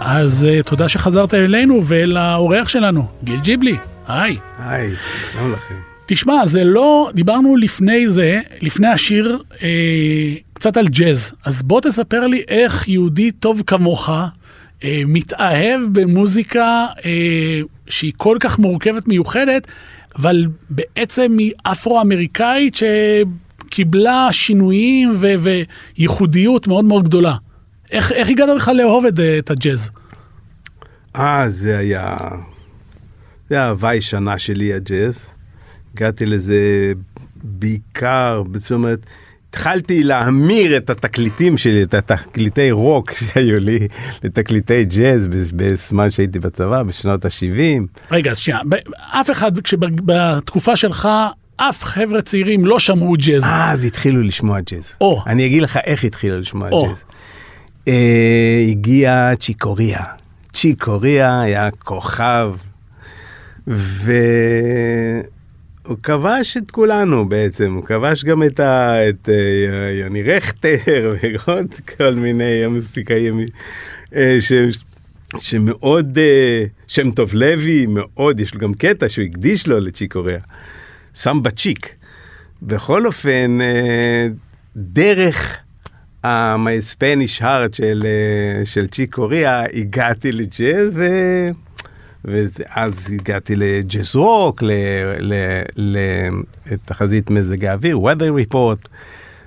אז אה, תודה שחזרת אלינו ואל האורח שלנו, גיל ג'יבלי. היי. היי, שלום לכם. תשמע, זה לא, דיברנו לפני זה, לפני השיר, אה, קצת על ג'אז. אז בוא תספר לי איך יהודי טוב כמוך אה, מתאהב במוזיקה אה, שהיא כל כך מורכבת, מיוחדת, אבל בעצם היא אפרו-אמריקאית שקיבלה שינויים ו- וייחודיות מאוד מאוד גדולה. איך, איך הגעת בכלל לאהוב את, אה, את הג'אז? אה, זה היה... זה היה הוואי שנה שלי, הג'אז. הגעתי לזה בעיקר, זאת אומרת, התחלתי להמיר את התקליטים שלי, את התקליטי רוק שהיו לי, לתקליטי ג'אז בזמן שהייתי בצבא, בשנות ה-70. רגע, אז שנייה, אף אחד, כשבתקופה שלך, אף חבר'ה צעירים לא שמעו ג'אז. אז התחילו לשמוע ג'אז. או. אני אגיד לך איך התחילו לשמוע או. ג'אז. אה, הגיע צ'יקוריה. צ'יקוריה היה כוכב, והוא כבש את כולנו בעצם, הוא כבש גם את, ה... את אה, יוני רכטר ועוד כל מיני מוסיקאים אה, ש... שמאוד, אה, שם טוב לוי, מאוד, יש לו גם קטע שהוא הקדיש לו לצ'יקוריה. סמבה צ'יק. בכל אופן, דרך ה-My של, של צ'יק קוריאה, הגעתי לג'אז, ו... ואז הגעתי לג'אז רוק, לתחזית מזג האוויר, weather report.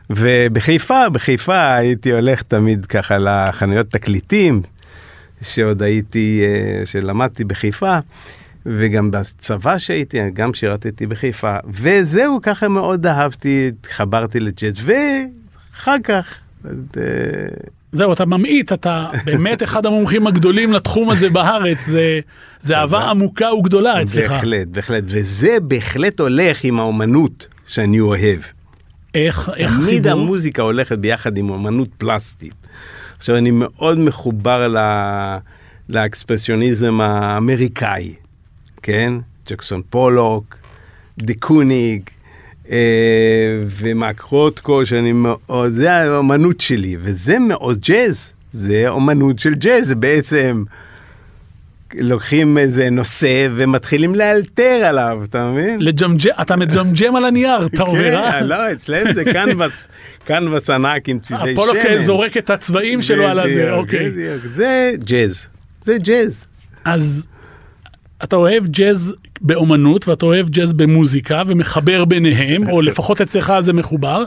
ובחיפה, בחיפה הייתי הולך תמיד ככה לחנויות תקליטים, שעוד הייתי, אה, שלמדתי בחיפה. וגם בצבא שהייתי, גם שירתתי בחיפה, וזהו, ככה מאוד אהבתי, התחברתי לג'אז, ואחר כך... זהו, אתה ממעיט, אתה באמת אחד המומחים הגדולים לתחום הזה בארץ, זה, זה אהבה עמוקה וגדולה אצלך. בהחלט, בהחלט, וזה בהחלט הולך עם האומנות שאני אוהב. איך, איך תמיד חיבור? המוזיקה הולכת ביחד עם אומנות פלסטית. עכשיו, אני מאוד מחובר ל... לאקספרסיוניזם האמריקאי, כן? ג'קסון פולוק, די אה, ומאק רוטקו, שאני מאוד, זה האומנות שלי, וזה מאוד ג'אז, זה אומנות של ג'אז, זה בעצם... לוקחים איזה נושא ומתחילים לאלתר עליו, אתה מבין? לג'מג'ם, אתה מג'מג'ם על הנייר, אתה אומר, אה? כן, לא, אצלם זה קנבס, קנבס ענק עם צבעי שמן. הפולוק זורק את הצבעים שלו על הזה, אוקיי. בדיוק. זה ג'אז, זה ג'אז. אז אתה אוהב ג'אז באומנות ואתה אוהב ג'אז במוזיקה ומחבר ביניהם, או לפחות אצלך זה מחובר.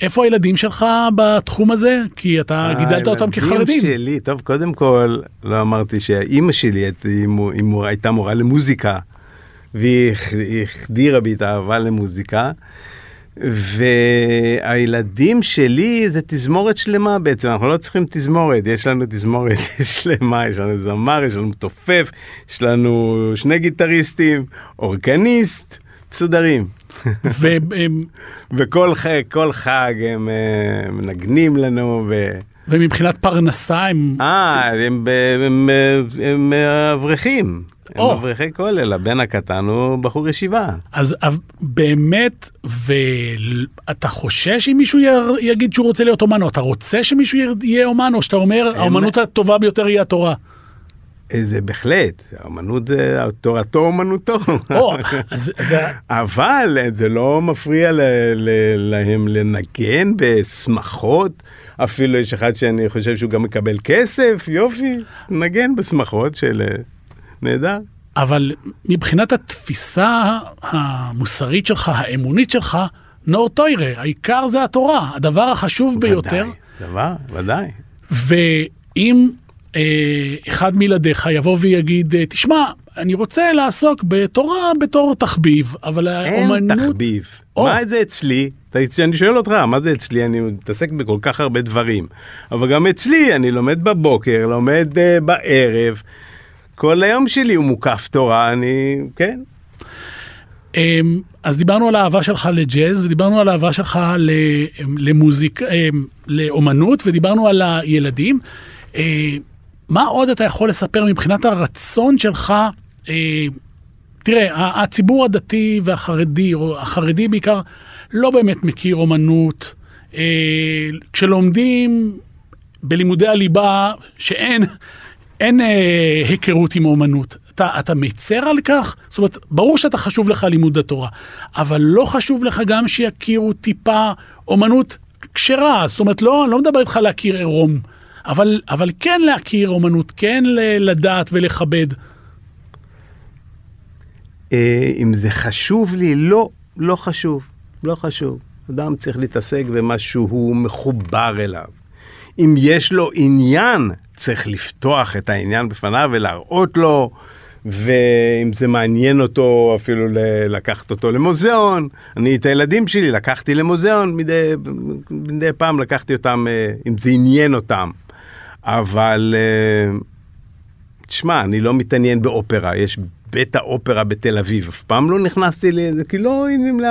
איפה הילדים שלך בתחום הזה? כי אתה גידלת אותם כחרדים. הילדים שלי, טוב, קודם כל, לא אמרתי שהאימא שלי הייתה- מורה למוזיקה, והיא הח- היא החדירה בי את האהבה למוזיקה. והילדים שלי זה תזמורת שלמה בעצם, אנחנו לא צריכים תזמורת, יש לנו תזמורת שלמה, יש לנו זמר, יש לנו מתופף, יש לנו שני גיטריסטים, אורגניסט, מסודרים. והם- וכל חג, כל חג הם אה, מנגנים לנו, ו... ומבחינת פרנסה הם... אה, הם, הם, אה, הם אה, אברכים. הם או. אברכי כולל, הבן הקטן הוא בחור ישיבה. אז באמת, ואתה חושש אם מישהו יגיד שהוא רוצה להיות אומן, או אתה רוצה שמישהו יהיה אומן, או שאתה אומר, האומנות הטובה ביותר היא התורה. אה, זה בהחלט, האמנות זה, תורתו אומנותו. או, אז זה... אבל זה לא מפריע ל, ל, להם לנגן בשמחות. אפילו יש אחד שאני חושב שהוא גם מקבל כסף, יופי, נגן בשמחות של... אה, נהדר. אבל מבחינת התפיסה המוסרית שלך, האמונית שלך, נור טוירה, העיקר זה התורה, הדבר החשוב ביותר. ודאי, דבר, ודאי. ואם אה, אחד מילדיך יבוא ויגיד, אה, תשמע, אני רוצה לעסוק בתורה בתור תחביב, אבל האומנות... אין תחביב. או. מה זה אצלי? אני שואל אותך, מה זה אצלי? אני מתעסק בכל כך הרבה דברים. אבל גם אצלי, אני לומד בבוקר, לומד uh, בערב. כל היום שלי הוא מוקף תורה, אני, כן. אמ, אז דיברנו על האהבה שלך לג'אז, ודיברנו על האהבה שלך ל- למוזיק, אמ, לאומנות, ודיברנו על הילדים. מה עוד אתה יכול לספר מבחינת הרצון שלך? אה, תראה, הציבור הדתי והחרדי, או החרדי בעיקר, לא באמת מכיר אומנות. כשלומדים בלימודי הליבה, שאין אין, אה, היכרות עם אומנות. אתה, אתה מצר על כך? זאת אומרת, ברור שאתה חשוב לך לימוד התורה, אבל לא חשוב לך גם שיכירו טיפה אומנות כשרה, זאת אומרת, לא, לא מדבר איתך להכיר עירום, אבל, אבל כן להכיר אומנות, כן לדעת ולכבד. אה, אם זה חשוב לי, לא, לא חשוב, לא חשוב. אדם צריך להתעסק במה שהוא מחובר אליו. אם יש לו עניין, צריך לפתוח את העניין בפניו ולהראות לו, ואם זה מעניין אותו, אפילו לקחת אותו למוזיאון. אני את הילדים שלי לקחתי למוזיאון, מדי, מדי פעם לקחתי אותם, אה, אם זה עניין אותם. אבל... אה, תשמע, אני לא מתעניין באופרה, יש בית האופרה בתל אביב, אף פעם לא נכנסתי לזה, כי לא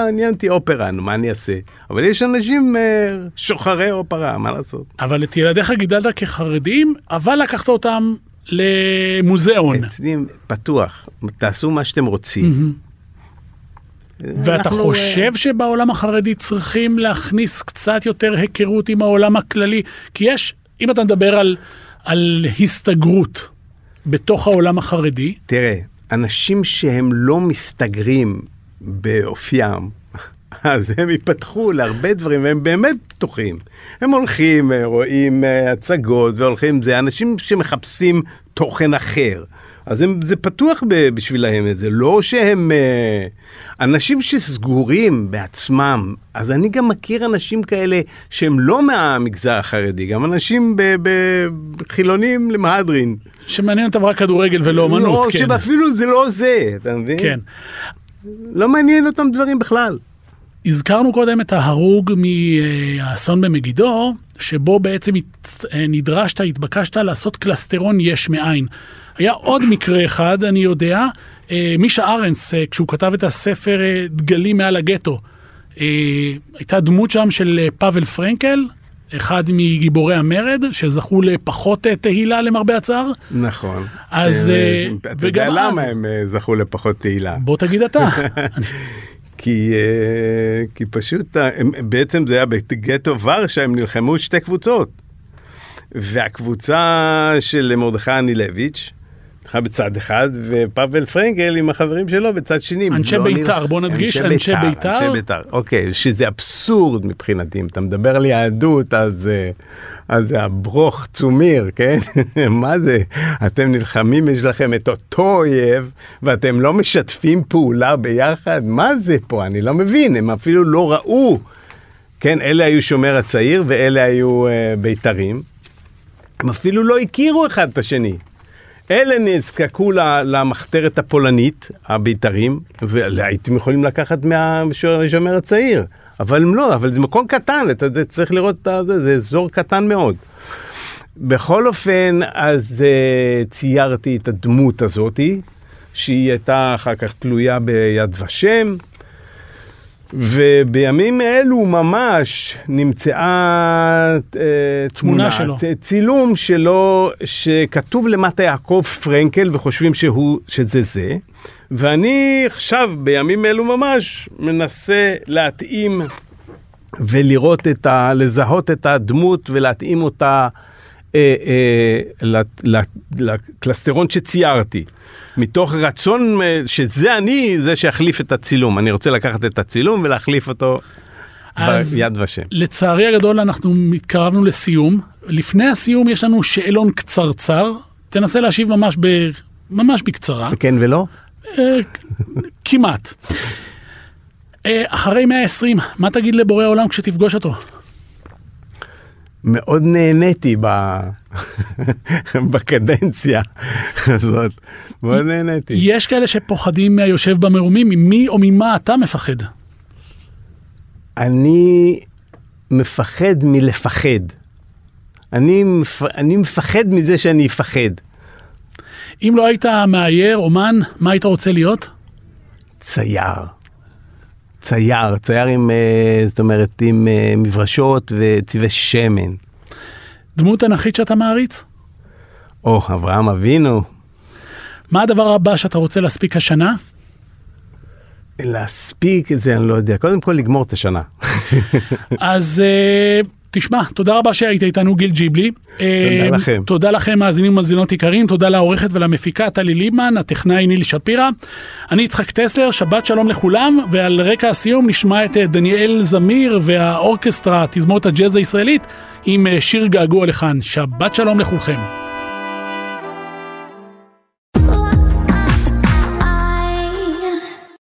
עניין אותי אופרה, מה אני אעשה? אבל יש אנשים אה, שוחרי אופרה, מה לעשות? אבל את ילדיך גידלת כחרדים, אבל לקחת אותם למוזיאון. אצלי פתוח, תעשו מה שאתם רוצים. ואתה אנחנו, אה, חושב שבעולם החרדי צריכים להכניס קצת יותר היכרות עם העולם הכללי? כי יש, אם אתה מדבר על, על הסתגרות בתוך העולם החרדי, תראה, אנשים שהם לא מסתגרים באופיים, אז הם ייפתחו להרבה דברים, והם באמת פתוחים. הם הולכים, אה, רואים אה, הצגות והולכים, זה אנשים שמחפשים תוכן אחר. אז הם, זה פתוח ב- בשבילהם, זה לא שהם אה, אנשים שסגורים בעצמם. אז אני גם מכיר אנשים כאלה שהם לא מהמגזר החרדי, גם אנשים ב- ב- חילונים למהדרין. שמעניין אותם רק כדורגל ולא אומנות, לא, כן. שאפילו זה לא זה, אתה מבין? כן. לא מעניין אותם דברים בכלל. הזכרנו קודם את ההרוג מהאסון במגידו, שבו בעצם הת- נדרשת, התבקשת לעשות קלסטרון יש מאין. היה עוד מקרה אחד, אני יודע, אה, מישה ארנס, אה, כשהוא כתב את הספר אה, דגלים מעל הגטו, הייתה דמות שם של פאבל פרנקל, אחד מגיבורי המרד, שזכו לפחות תהילה למרבה הצער. נכון. אז, אתה יודע למה אז- הם זכו לפחות תהילה? בוא תגיד אתה. כי, כי פשוט, הם, בעצם זה היה בגטו ורשה, הם נלחמו שתי קבוצות. והקבוצה של מרדכי אנילביץ', נלחם בצד אחד, ופאבל פרנקל עם החברים שלו בצד שני. אנשי לא בית"ר, נלח- בוא נדגיש, אנשי בית"ר. אנשי בית"ר, אוקיי, שזה אבסורד מבחינתי, אם אתה מדבר על יהדות, אז, אה, אז זה הברוך צומיר, כן? מה זה? אתם נלחמים, יש לכם את אותו אויב, ואתם לא משתפים פעולה ביחד? מה זה פה? אני לא מבין, הם אפילו לא ראו. כן, אלה היו שומר הצעיר ואלה היו אה, בית"רים. הם אפילו לא הכירו אחד את השני. אלה נזקקו למחתרת הפולנית, הבית"רים, והייתם יכולים לקחת מהשומר הצעיר. אבל הם לא, אבל זה מקום קטן, אתה צריך לראות את זה, זה אזור קטן מאוד. בכל אופן, אז uh, ציירתי את הדמות הזאתי, שהיא הייתה אחר כך תלויה ביד ושם, ובימים אלו ממש נמצאה uh, תמונה שלו. צ- צילום שלו שכתוב למטה יעקב פרנקל וחושבים שהוא, שזה זה. ואני עכשיו בימים אלו ממש מנסה להתאים ולראות את ה... לזהות את הדמות ולהתאים אותה אה, אה, לת- לת- לקלסטרון שציירתי. מתוך רצון אה, שזה אני זה שיחליף את הצילום. אני רוצה לקחת את הצילום ולהחליף אותו אז ביד ושם. לצערי הגדול אנחנו מתקרבנו לסיום. לפני הסיום יש לנו שאלון קצרצר, תנסה להשיב ממש, ב, ממש בקצרה, כן ולא? אה, כמעט. אה, אחרי 120, מה תגיד לבורא עולם כשתפגוש אותו? מאוד נהניתי ב... בקדנציה הזאת, מאוד נהניתי. יש כאלה שפוחדים מהיושב במרומים, ממי או ממה אתה מפחד? אני מפחד מלפחד. אני, מפ... אני מפחד מזה שאני אפחד. אם לא היית מאייר, אומן, מה היית רוצה להיות? צייר. צייר, צייר עם, אה, זאת אומרת, עם אה, מברשות וצבעי שמן. דמות תנכית שאתה מעריץ? או, אברהם אבינו. מה הדבר הבא שאתה רוצה להספיק השנה? להספיק את זה, אני לא יודע. קודם כל לגמור את השנה. אז uh, תשמע, תודה רבה שהיית איתנו גיל ג'יבלי. תודה Uh, לכם. תודה לכם מאזינים ומאזינות יקרים, תודה לעורכת ולמפיקה טלי ליבמן, הטכנאי ניל שפירא. אני יצחק טסלר, שבת שלום לכולם, ועל רקע הסיום נשמע את אה, דניאל זמיר והאורקסטרה, תזמורת הג'אז הישראלית, עם אה, שיר געגוע לכאן. שבת שלום לכולכם.